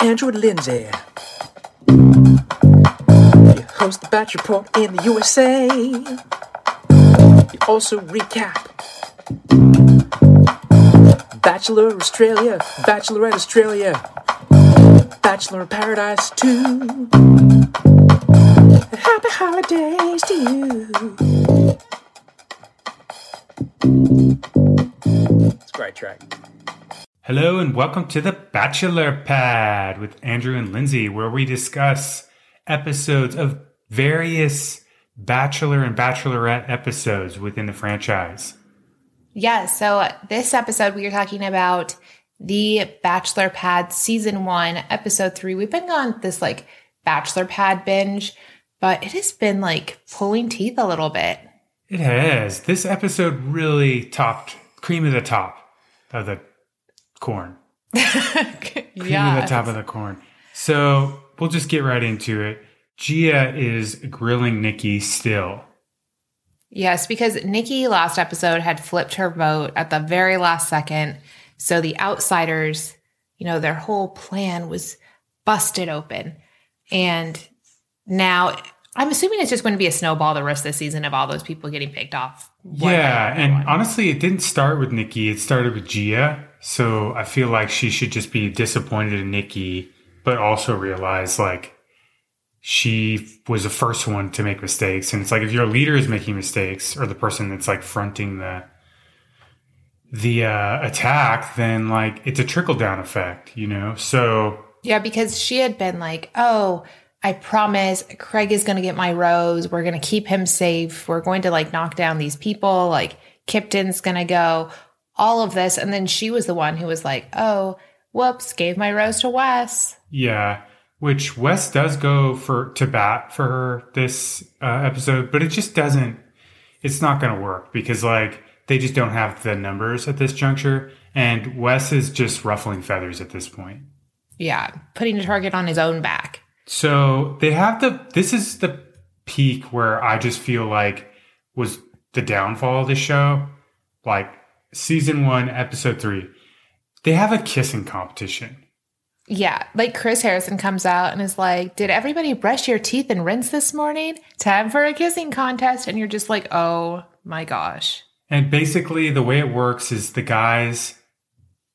Andrew Lindsey. You host the Batch Report in the USA. You also recap Bachelor Australia, Bachelorette Australia, Bachelor in Paradise 2. Happy holidays to you. Track. Hello and welcome to the Bachelor Pad with Andrew and Lindsey, where we discuss episodes of various Bachelor and Bachelorette episodes within the franchise. Yes. So this episode, we are talking about the Bachelor Pad season one, episode three. We've been on this like Bachelor Pad binge, but it has been like pulling teeth a little bit. It has. This episode really topped cream of the top of the corn. Cream of the top of the corn. So we'll just get right into it. Gia is grilling Nikki still. Yes, because Nikki last episode had flipped her vote at the very last second. So the outsiders, you know, their whole plan was busted open. And now I'm assuming it's just going to be a snowball the rest of the season of all those people getting picked off. yeah, and one. honestly, it didn't start with Nikki. It started with Gia. So I feel like she should just be disappointed in Nikki, but also realize like she was the first one to make mistakes. And it's like if your leader is making mistakes or the person that's like fronting the the uh, attack, then like it's a trickle down effect, you know. So Yeah, because she had been like, oh, I promise Craig is going to get my rose. We're going to keep him safe. We're going to like knock down these people. Like Kiptyn's going to go, all of this. And then she was the one who was like, oh, whoops, gave my rose to Wes. Yeah, which Wes does go for to bat for her this uh, episode, but it just doesn't. It's not going to work because like they just don't have the numbers at this juncture, and Wes is just ruffling feathers at this point. Yeah, putting a target on his own back. So they have the. This is the peak where I just feel like was the downfall of the show, like season one, episode three. They have a kissing competition. Yeah, like Chris Harrison comes out and is like, Did everybody brush your teeth and rinse this morning? Time for a kissing contest. And you're just like, Oh my gosh. And basically, the way it works is the guys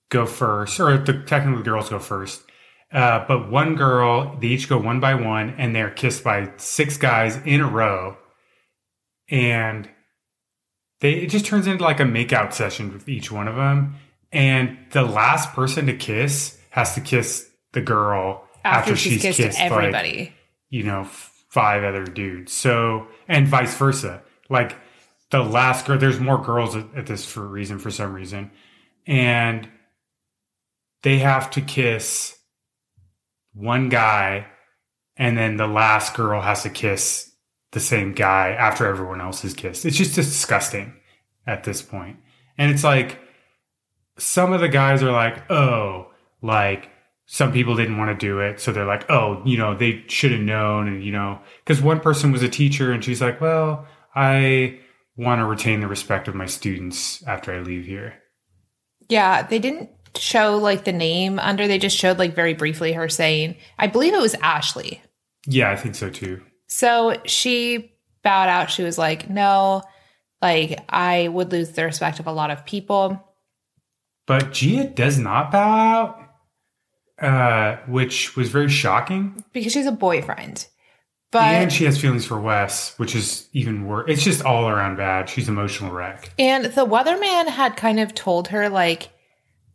go first, or the technically the girls go first. Uh, but one girl, they each go one by one, and they're kissed by six guys in a row. And they it just turns into like a makeout session with each one of them. And the last person to kiss has to kiss the girl After, after, she's, kissed, like, everybody. you know, five other dudes. So, and vice versa. Like the last girl, there's more girls at, at this for a reason, for some reason. And they have to kiss one guy, and then the last girl has to kiss the same guy after everyone else has kissed. It's just disgusting at this point. And it's like, some of the guys are like, oh, like, some people didn't want to do it. So they're like, oh, you know, they should have known. And, you know, because one person was a teacher and she's like, well, I want to retain the respect of my students after I leave here. Yeah, they didn't show like the name under, they just showed like very briefly her saying, I believe it was Ashley. Yeah, I think so too. So she bowed out. She was like, No, like I would lose the respect of a lot of people. But Gia does not bow out, uh, which was very shocking. because she's a boyfriend. But and she has feelings for Wes, which is even worse. It's just all around bad. She's emotional wreck. and the weatherman had kind of told her like,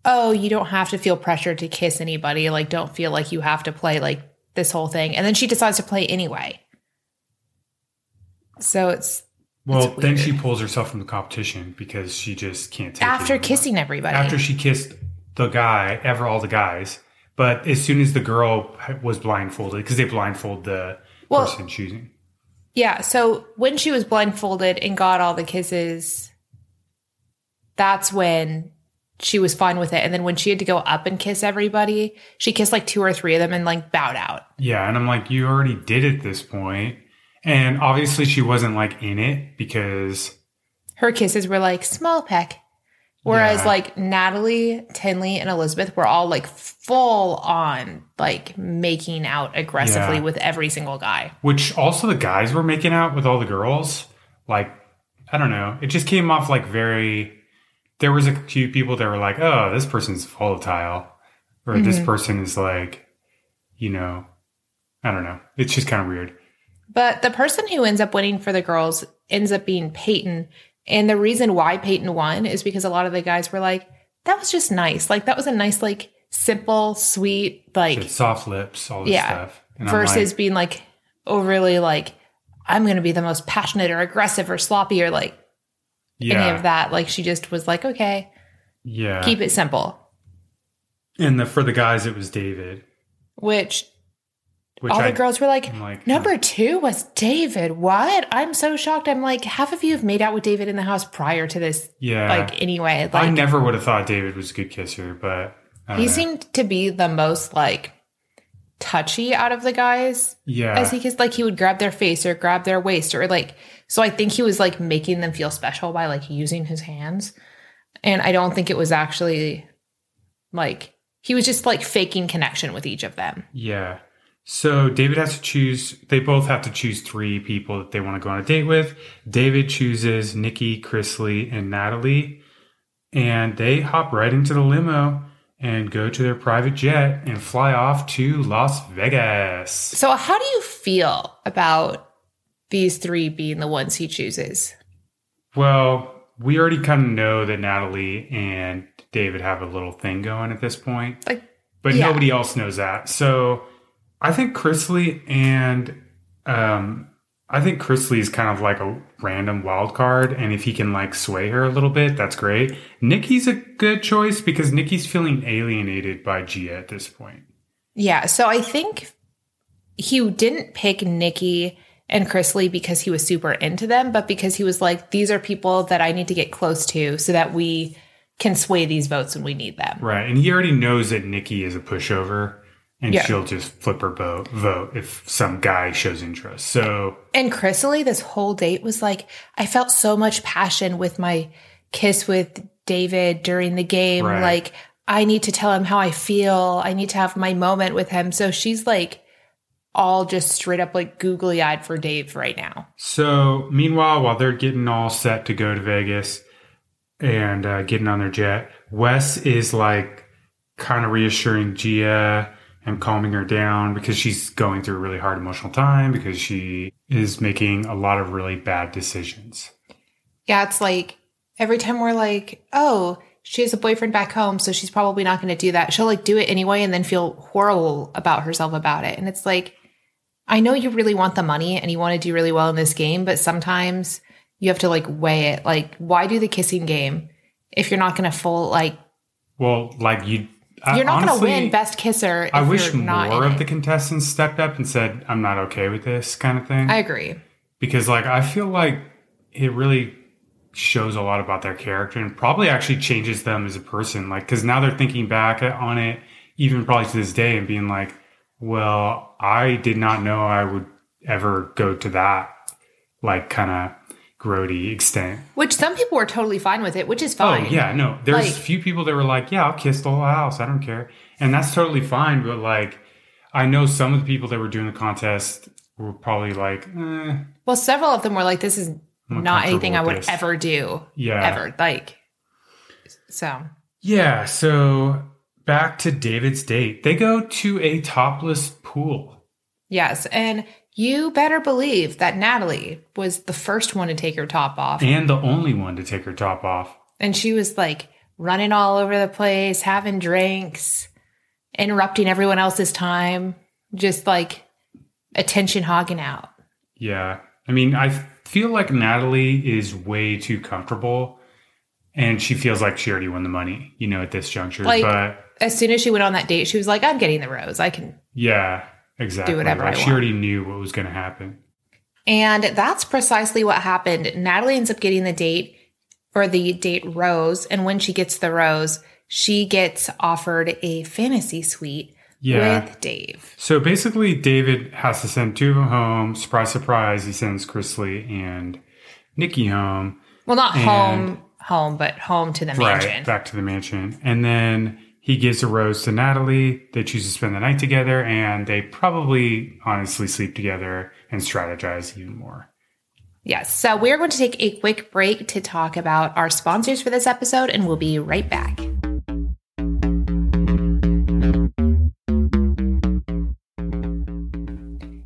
"Oh, you don't have to feel pressured to kiss anybody. Like, don't feel like you have to play like this whole thing." And then she decides to play anyway. So it's Well, It's then she pulls herself from the competition because she just can't take after kissing everybody. After she kissed the guy, ever all the guys, but as soon as the girl was blindfolded, because they blindfold the Well- person choosing. Yeah. So when she was blindfolded and got all the kisses, that's when she was fine with it. And then when she had to go up and kiss everybody, she kissed like two or three of them and like bowed out. Yeah, and I'm like, you already did at this point. And obviously she wasn't like in it because Her kisses were like small peck, Whereas Yeah. like Natalie, Tenley, and Elizabeth were all like full on like making out aggressively Yeah. with every single guy. Which also the guys were making out with all the girls. Like, I don't know. It just came off like very. There was a few people that were like, "Oh, this person's volatile," or this mm-hmm. person is like, you know, I don't know. It's just kind of weird. But the person who ends up winning for the girls ends up being Peyton. And the reason why Peyton won is because a lot of the guys were like, that was just nice. Like, that was a nice, like, simple, sweet, like, It's soft lips, all this Yeah. stuff. And versus like, being like overly like, I'm going to be the most passionate or aggressive or sloppy or like yeah, any of that. Like, she just was like, okay, yeah. keep it simple. and the for the guys, it was David. Which, Which all I, the girls were like, like, number two was David. What? I'm so shocked. I'm like, half of you have made out with David in the house prior to this. yeah. Like, anyway, I never would have thought David was a good kisser, but he know. seemed to be the most like touchy out of the guys yeah, as he kissed. Like, he would grab their face or grab their waist or like, so I think he was like making them feel special by like using his hands. And I don't think it was actually like, he was just like faking connection with each of them. Yeah. So David has to choose. They both have to choose three people that they want to go on a date with. David chooses Nikki, Krisily, and Natalie, and they hop right into the limo and go to their private jet and fly off to Las Vegas. So, how do you feel about these three being the ones he chooses? Well, we already kind of know that Natalie and David have a little thing going at this point. Like, but Yeah. nobody else knows that. So I think Krisily and um, I think Krisily is kind of like a random wild card, and if he can like sway her a little bit, that's great. Nikki's a good choice because Nikki's feeling alienated by Gia at this point. yeah. So, I think he didn't pick Nikki and Krisily because he was super into them, but because he was like, these are people that I need to get close to so that we can sway these votes when we need them. Right, and he already knows that Nikki is a pushover, and Yeah. she'll just flip her vote vote if some guy shows interest. So And Krisily, this whole date was like, I felt so much passion with my kiss with David during the game. Right. Like, I need to tell him how I feel. I need to have my moment with him. So she's like, all just straight up like googly eyed for Dave right now. So, meanwhile, while they're getting all set to go to Vegas and uh, getting on their jet, Wes is like kind of reassuring Gia and calming her down because she's going through a really hard emotional time because she is making a lot of really bad decisions. Yeah, it's like every time we're like, oh, she has a boyfriend back home, so she's probably not going to do that. She'll like do it anyway and then feel horrible about herself about it. And it's like, I know you really want the money and you want to do really well in this game, but sometimes you have to like weigh it. Like, why do the kissing game if you're not going to full like Well, like you, I- you're not going to win best kisser? If I wish more of the contestants stepped up and said, "I'm not okay with this" kind of thing. I agree. because like I feel like it really shows a lot about their character and probably actually changes them as a person. Like because now they're thinking back on it, even probably to this day, and being like, "Well, I did not know I would ever go to that like kind of grody extent." Which some people were totally fine with it, which is fine. Oh yeah, no. There's Like- a few people that were like, "Yeah, I'll kiss the whole house. I don't care," and that's totally fine. But like, I know some of the people that were doing the contest were probably like, eh, Well, several of them were like, "This is not anything I would this." ever do, "Yeah, ever." Like, so Yeah, so back to David's date. They go to a topless pool. yes, and you better believe that Natalie was the first one to take her top off, And the only one to take her top off. and she was like running all over the place, having drinks, interrupting everyone else's time, just like attention hogging out. Yeah. I mean, I feel like Natalie is way too comfortable and she feels like she already won the money, you know, at this juncture. Like- but As soon as she went on that date, she was like, "I'm getting the rose. I can yeah, exactly. whatever Like, I she already knew what was going to happen. And that's precisely what happened. Natalie ends up getting the date or the date rose. And when she gets the rose, she gets offered a fantasy suite Yeah. with Dave. So basically, David has to send two of them home. Surprise, surprise. He sends Krisily and Nikki home. Well, not And- home, home, but home to the mansion. Right, back to the mansion. And then he gives a rose to Natalie. They choose to spend the night together, and they probably honestly sleep together and strategize even more. Yes. So we're going to take a quick break to talk about our sponsors for this episode, and we'll be right back.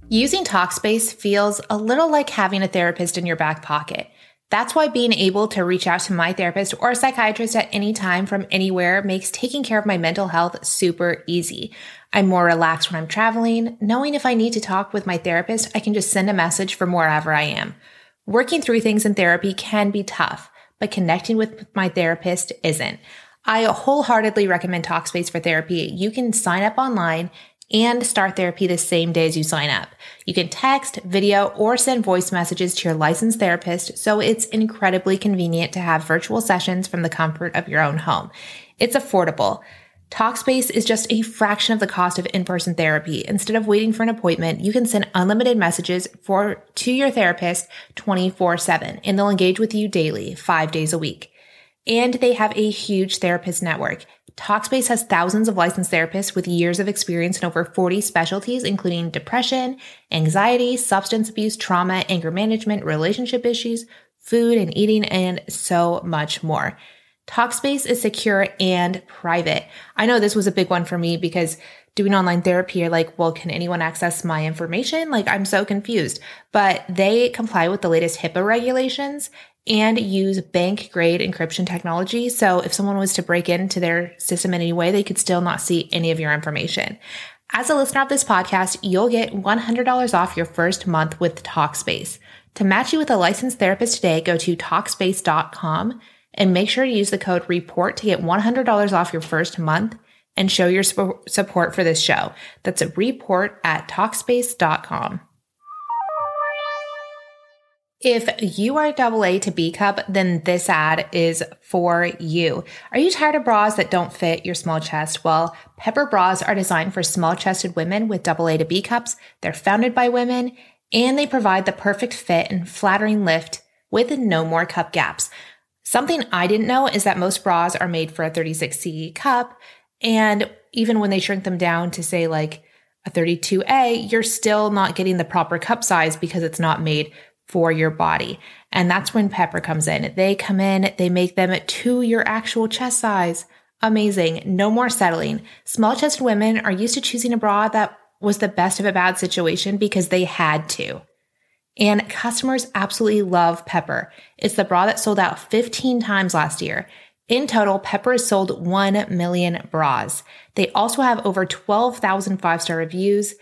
Using Talkspace feels a little like having a therapist in your back pocket. That's why being able to reach out to my therapist or psychiatrist at any time from anywhere makes taking care of my mental health super easy. I'm more relaxed when I'm traveling. Knowing if I need to talk with my therapist, I can just send a message from wherever I am. Working through things in therapy can be tough, but connecting with my therapist isn't. I wholeheartedly recommend Talkspace for therapy. You can sign up online and start therapy the same day as you sign up. You can text, video, or send voice messages to your licensed therapist, so it's incredibly convenient to have virtual sessions from the comfort of your own home. It's affordable. Talkspace is just a fraction of the cost of in-person therapy. Instead of waiting for an appointment, you can send unlimited messages for to your therapist 24/7 and they'll engage with you daily, 5 days a week. And they have a huge therapist network. Talkspace has thousands of licensed therapists with years of experience in over 40 specialties, including depression, anxiety, substance abuse, trauma, anger management, relationship issues, food and eating, and so much more. Talkspace is secure and private. I know this was a big one for me because doing online therapy, you're like, well, can anyone access my information? Like, I'm so confused. But they comply with the latest HIPAA regulations and use bank grade encryption technology. So if someone was to break into their system in any way, they could still not see any of your information. As a listener of this podcast, you'll get $100 off your first month with Talkspace. To match you with a licensed therapist today, go to Talkspace.com and make sure to use the code REPORT to get $100 off your first month and show your sp- support for this show. That's a report at Talkspace.com. If you are double A to B cup, then this ad is for you. Are you tired of bras that don't fit your small chest? Well, Pepper bras are designed for small chested women with double A to B cups. They're founded by women and they provide the perfect fit and flattering lift with no more cup gaps. Something I didn't know is that most bras are made for a 36C cup. And even when they shrink them down to say like a 32A, you're still not getting the proper cup size because it's not made for your body. And that's when Pepper comes in. They come in, they make them to your actual chest size. Amazing. No more settling. Small chested women are used to choosing a bra that was the best of a bad situation because they had to. And customers absolutely love Pepper. It's the bra that sold out 15 times last year. In total, Pepper has sold 1 million bras. They also have over 12,000 five star reviews,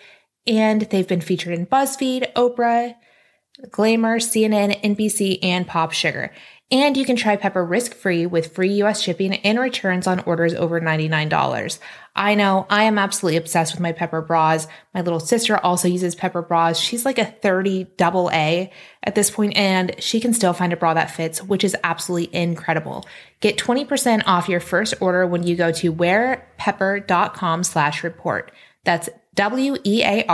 and they've been featured in BuzzFeed, Oprah, Glamour, CNN, NBC, and Pop Sugar. And you can try Pepper risk free with free US shipping and returns on orders over $99. I know I am absolutely obsessed with my Pepper bras. My little sister also uses Pepper bras. She's like a 30 double A at this point, and she can still find a bra that fits, which is absolutely incredible. Get 20% off your first order when you go to wearpepper.com slash report. That's W-E-A-R-P-E-P-P-E-R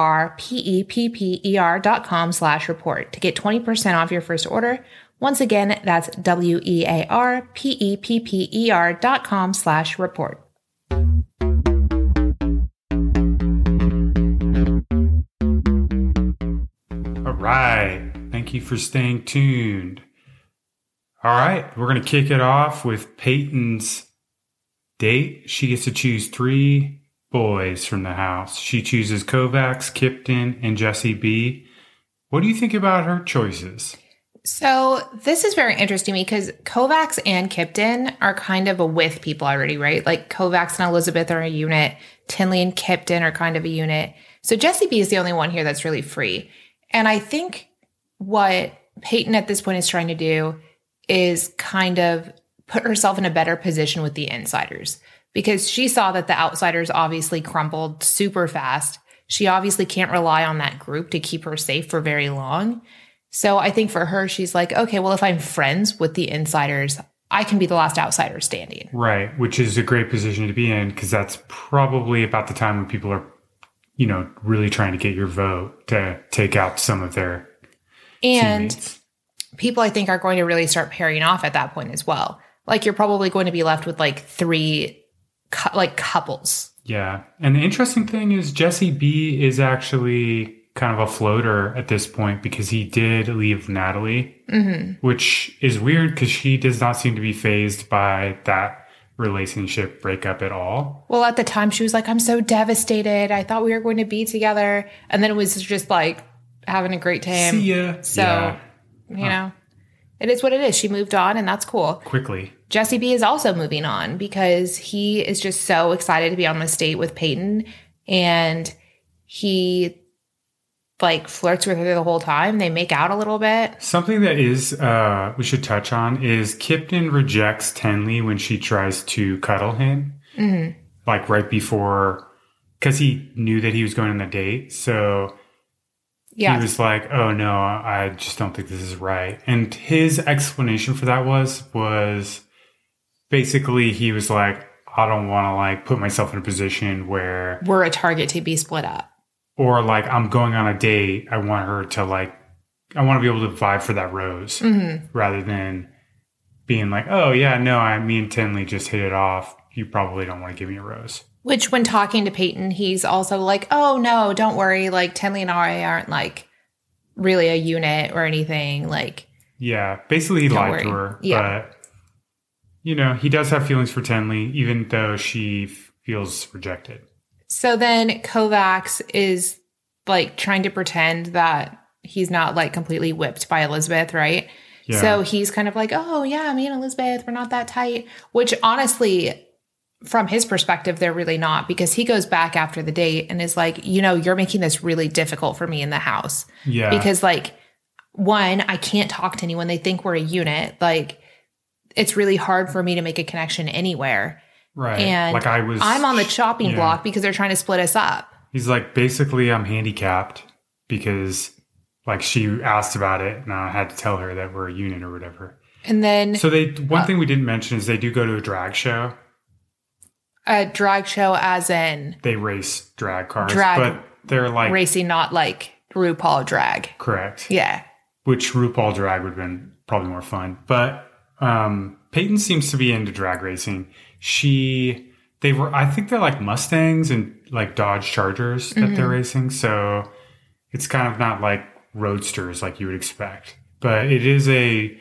dot com slash report to get 20% off your first order. Once again, that's W-E-A-R-P-E-P-P-E-R dot com slash report. All right. Thank you for staying tuned. All right. We're going to kick it off with Peyton's date. She gets to choose three boys from the house. She chooses Kovacs, Kiptyn, and Jesse B. What do you think about her choices? So this is very interesting because Kovacs and Kiptyn are kind of a with people already, right? Like Kovacs and Elizabeth are a unit. Tenley and Kiptyn are kind of a unit. So Jesse B is the only one here that's really free. And I think what Peyton at this point is trying to do is kind of put herself in a better position with the insiders because she saw that the outsiders obviously crumbled super fast. She obviously can't rely on that group to keep her safe for very long. So I think for her, she's like, okay, well, if I'm friends with the insiders, I can be the last outsider standing. Right, which is a great position to be in because that's probably about the time when people are, you know, really trying to get your vote to take out some of their and teammates. people I think are going to really start pairing off at that point as well. like you're probably going to be left with like three cou- like couples. Yeah. And the interesting thing is Jesse B is actually kind of a floater at this point because he did leave Natalie, mm-hmm. which is weird because she does not seem to be phased by that relationship breakup at all. Well, at the time she was like, I'm so devastated. I thought we were going to be together. And then it was just like having a great time. See ya. So, Yeah, you know, it is what it is. She moved on and that's cool. quickly. Jesse B is also moving on because he is just so excited to be on this date with Peyton and he like flirts with her the whole time. They make out a little bit. Something that is uh, we should touch on is Kiptyn rejects Tenley when she tries to cuddle him, Mm-hmm. like right before, because he knew that he was going on the date. So Yeah. he was like, "Oh no, I just don't think this is right." And his explanation for that was was basically he was like, "I don't want to like put myself in a position where." We're a target to be split up. Or like I'm going on a date, I want her to like, I want to be able to vibe for that rose mm-hmm. rather than being like, oh yeah, no, I me and Tenley just hit it off. You probably don't want to give me a rose. Which, when talking to Peyton, he's also like, "Oh no, don't worry. Like Tenley and I aren't like really a unit or anything. Like, Yeah, basically he lied worry. to her, Yeah. but you know he does have feelings for Tenley, even though she f- feels rejected. So then Kovacs is like trying to pretend that he's not like completely whipped by Elizabeth, right? Yeah. So he's kind of like, "Oh yeah, me and Elizabeth, we're not that tight." Which honestly, from his perspective, they're really not because he goes back after the date and is like, "You know, you're making this really difficult for me in the house." Yeah, because like one i can't talk to anyone they think we're a unit like it's really hard for me to make a connection anywhere right. and like I was, i'm on the chopping yeah. block because they're trying to split us up He's like, basically, I'm handicapped because like she asked about it, and I had to tell her that we're a unit or whatever. and then So they one thing we didn't mention is they do go to a drag show. a drag show as in They race drag cars, Drag- but they're like racing not like rupaul drag correct. yeah Which RuPaul drag would have been probably more fun. But um, Peyton seems to be into drag racing. She they were I think they're like Mustangs and like Dodge Chargers that they're mm-hmm. racing. So it's kind of not like roadsters like you would expect. But it is a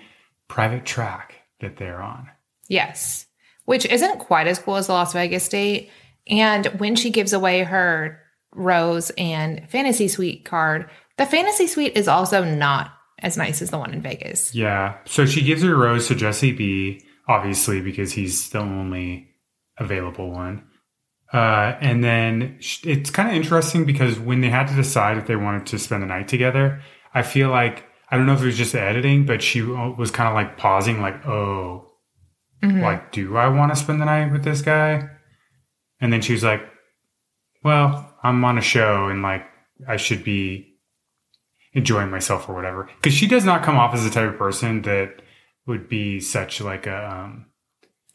private track that they're on. yes which isn't quite as cool as the las vegas date and when she gives away her rose and fantasy suite card the fantasy suite is also not as nice as the one in vegas Yeah. So she gives her rose to Jesse B, obviously, because he's the only available one. Uh, and then it's kind of interesting because when they had to decide if they wanted to spend the night together, I feel like, I don't know if it was just editing, but she was kind of like pausing, like, oh, like, do I want to spend the night with this guy? And then she was like, well, I'm on a show and like, I should be enjoying myself or whatever. Because she does not come off as the type of person that would be such like a um,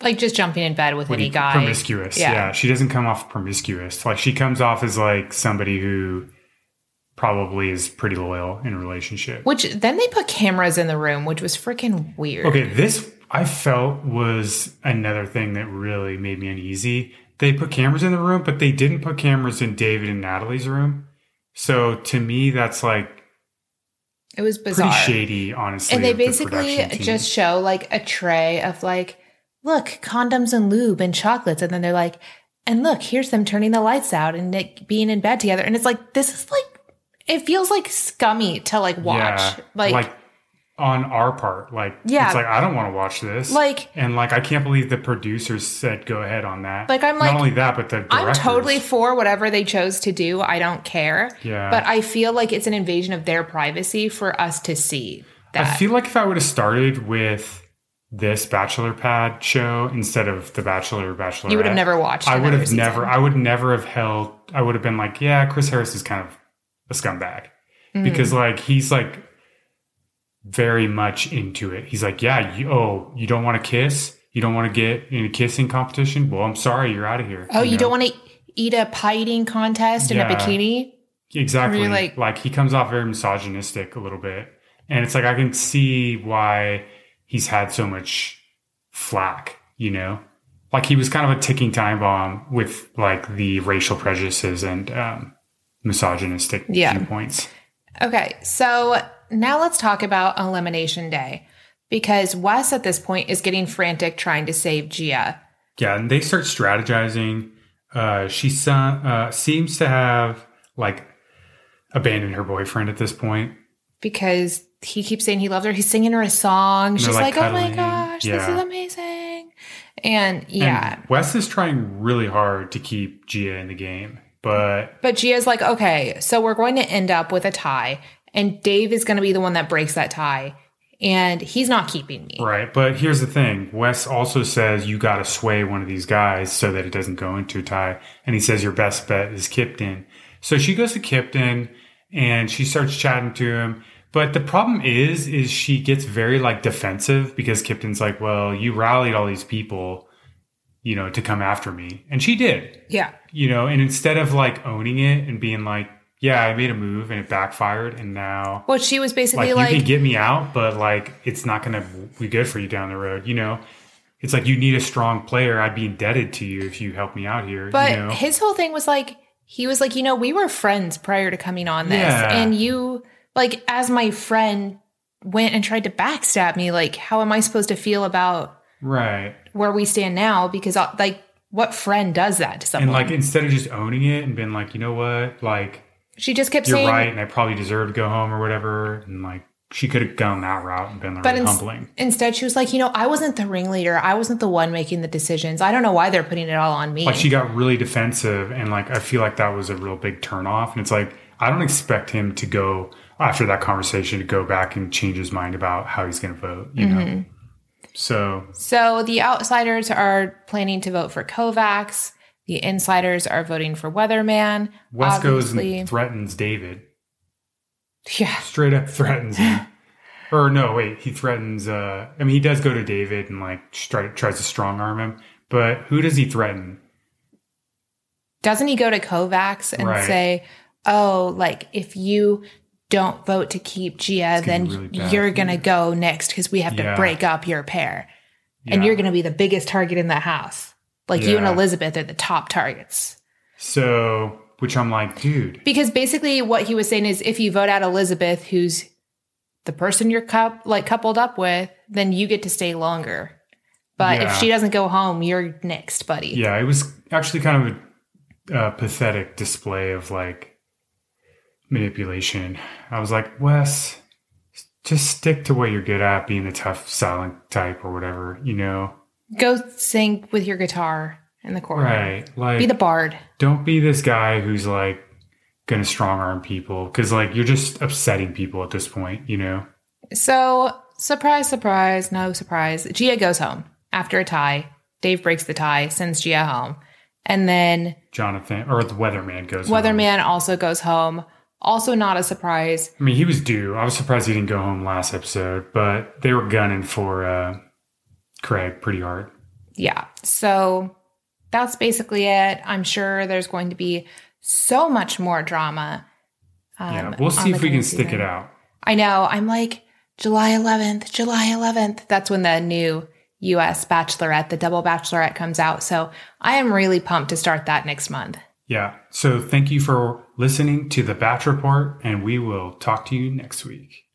like just jumping in bed with any you- guy. promiscuous. Yeah. Yeah. she doesn't come off promiscuous. Like she comes off as like somebody who probably is pretty loyal in a relationship. Which then they put cameras in the room, which was freaking weird. Okay, this I felt was another thing that really made me uneasy. They put cameras in the room, but they didn't put cameras in David and Natalie's room. So to me, that's like It was pretty bizarre. shady, honestly. and they of the basically just show like a tray of like, look, condoms and lube and chocolates. And then they're like, and look, here's them turning the lights out and like, being in bed together. And it's like, this is like, it feels like scummy to like watch. Yeah, like, like on our part, like Yeah. it's like I don't want to watch this. Like- and like I can't believe the producers said go ahead on that. Like, I'm like- not only that, but the I'm totally for whatever they chose to do. I don't care. Yeah. But I feel like it's an invasion of their privacy for us to see I feel like if I would have started with this Bachelor Pad show instead of the Bachelor or Bachelorette, you would have never watched. I would have season. never. I would never have held. I would have been like, yeah, Chris Harris is kind of a scumbag Mm. because like he's like very much into it. He's like, yeah, you, oh, you don't want to kiss, you don't want to get in a kissing competition. Well, I'm sorry, you're out of here. Oh, you, know? don't want to eat a pie eating contest in a bikini? Exactly. Like- like, he comes off very misogynistic a little bit. And it's like I can see why he's had so much flack, you know? Like he was kind of a ticking time bomb with like the racial prejudices and um, misogynistic Yeah. viewpoints. Okay, so now let's talk about Elimination Day because Wes at this point is getting frantic trying to save Gia. Yeah, and they start strategizing. Uh, she uh, seems to have like abandoned her boyfriend at this point. because he keeps saying he loves her. He's singing her a song. She's like, like, "Oh my gosh, this is amazing!" And yeah, And Wes is trying really hard to keep Gia in the game, but but Gia's like, "Okay, so we're going to end up with a tie, and Dave is going to be the one that breaks that tie, and he's not keeping me." right. But here's the thing: Wes also says you got to sway one of these guys so that it doesn't go into a tie, and he says your best bet is Kiptyn. So she goes to Kiptyn and she starts chatting to him. But the problem is, is she gets very like defensive because Kiptyn's like, well, you rallied all these people, you know, to come after me. And she did, Yeah, you know, and instead of like owning it and being like, yeah, I made a move and it backfired. And now well, she was basically like, basically you like, can get me out, but like, it's not going to be good for you down the road. You know, it's like, you need a strong player. I'd be indebted to you if you help me out here. But you know? his whole thing was like, he was like, you know, we were friends prior to coming on this. Yeah. And you, like, as my friend went and tried to backstab me, like, how am I supposed to feel about right. where we stand now? Because, uh, like, what friend does that to someone? And like, instead of just owning it and being like, you know what, like, she just kept saying you're saying, right, and I probably deserve to go home or whatever. And like, she could have gone that route and been But really humbling. instead, she was like, you know, I wasn't the ringleader. I wasn't the one making the decisions. I don't know why they're putting it all on me. Like, she got really defensive, and like, I feel like that was a real big turnoff. And it's like, I don't expect him to go after that conversation to go back and change his mind about how he's going to vote, you Mm-hmm. know? So, So the outsiders are planning to vote for Kovacs. The insiders are voting for Weatherman. Wes goes and threatens David. Yeah. Straight up threatens him. or no, wait, he threatens, uh, I mean, he does go to David and like try, tries to strong arm him. But who does he threaten? Doesn't he go to Kovacs and Right. say, oh, like if you don't vote to keep Gia, then really you're going to go next because we have to break up your pair. And you're going to be the biggest target in the house. Like you and Elizabeth are the top targets. So, which I'm like, dude, Because basically what he was saying is if you vote out Elizabeth, who's the person you're cup like coupled up with, then you get to stay longer. But if she doesn't go home, you're next, buddy. yeah, it was actually kind of a uh, pathetic display of like manipulation. I was like, Wes, just stick to what you're good at, being the tough, silent type or whatever, you know? Go sing with your guitar in the corner. Right. Like, Be the bard. don't be this guy who's like gonna strong arm people because like you're just upsetting people at this point, you know? So, surprise, surprise, no surprise. Gia goes home after a tie. Dave breaks the tie, sends Gia home. And then Jonathan or the weatherman goes. home. Weatherman also goes home. Also, not a surprise. I mean, he was due. I was surprised he didn't go home last episode, but they were gunning for uh, Craig pretty hard. Yeah. So, that's basically it. I'm sure there's going to be so much more drama. um, yeah, we'll see if we can stick it out. I know. I'm like, July 11th, July 11th. That's when the new US Bachelorette, the double Bachelorette comes out. So I am really pumped to start that next month. Yeah. So thank you for listening to the Batch Report, and we will talk to you next week.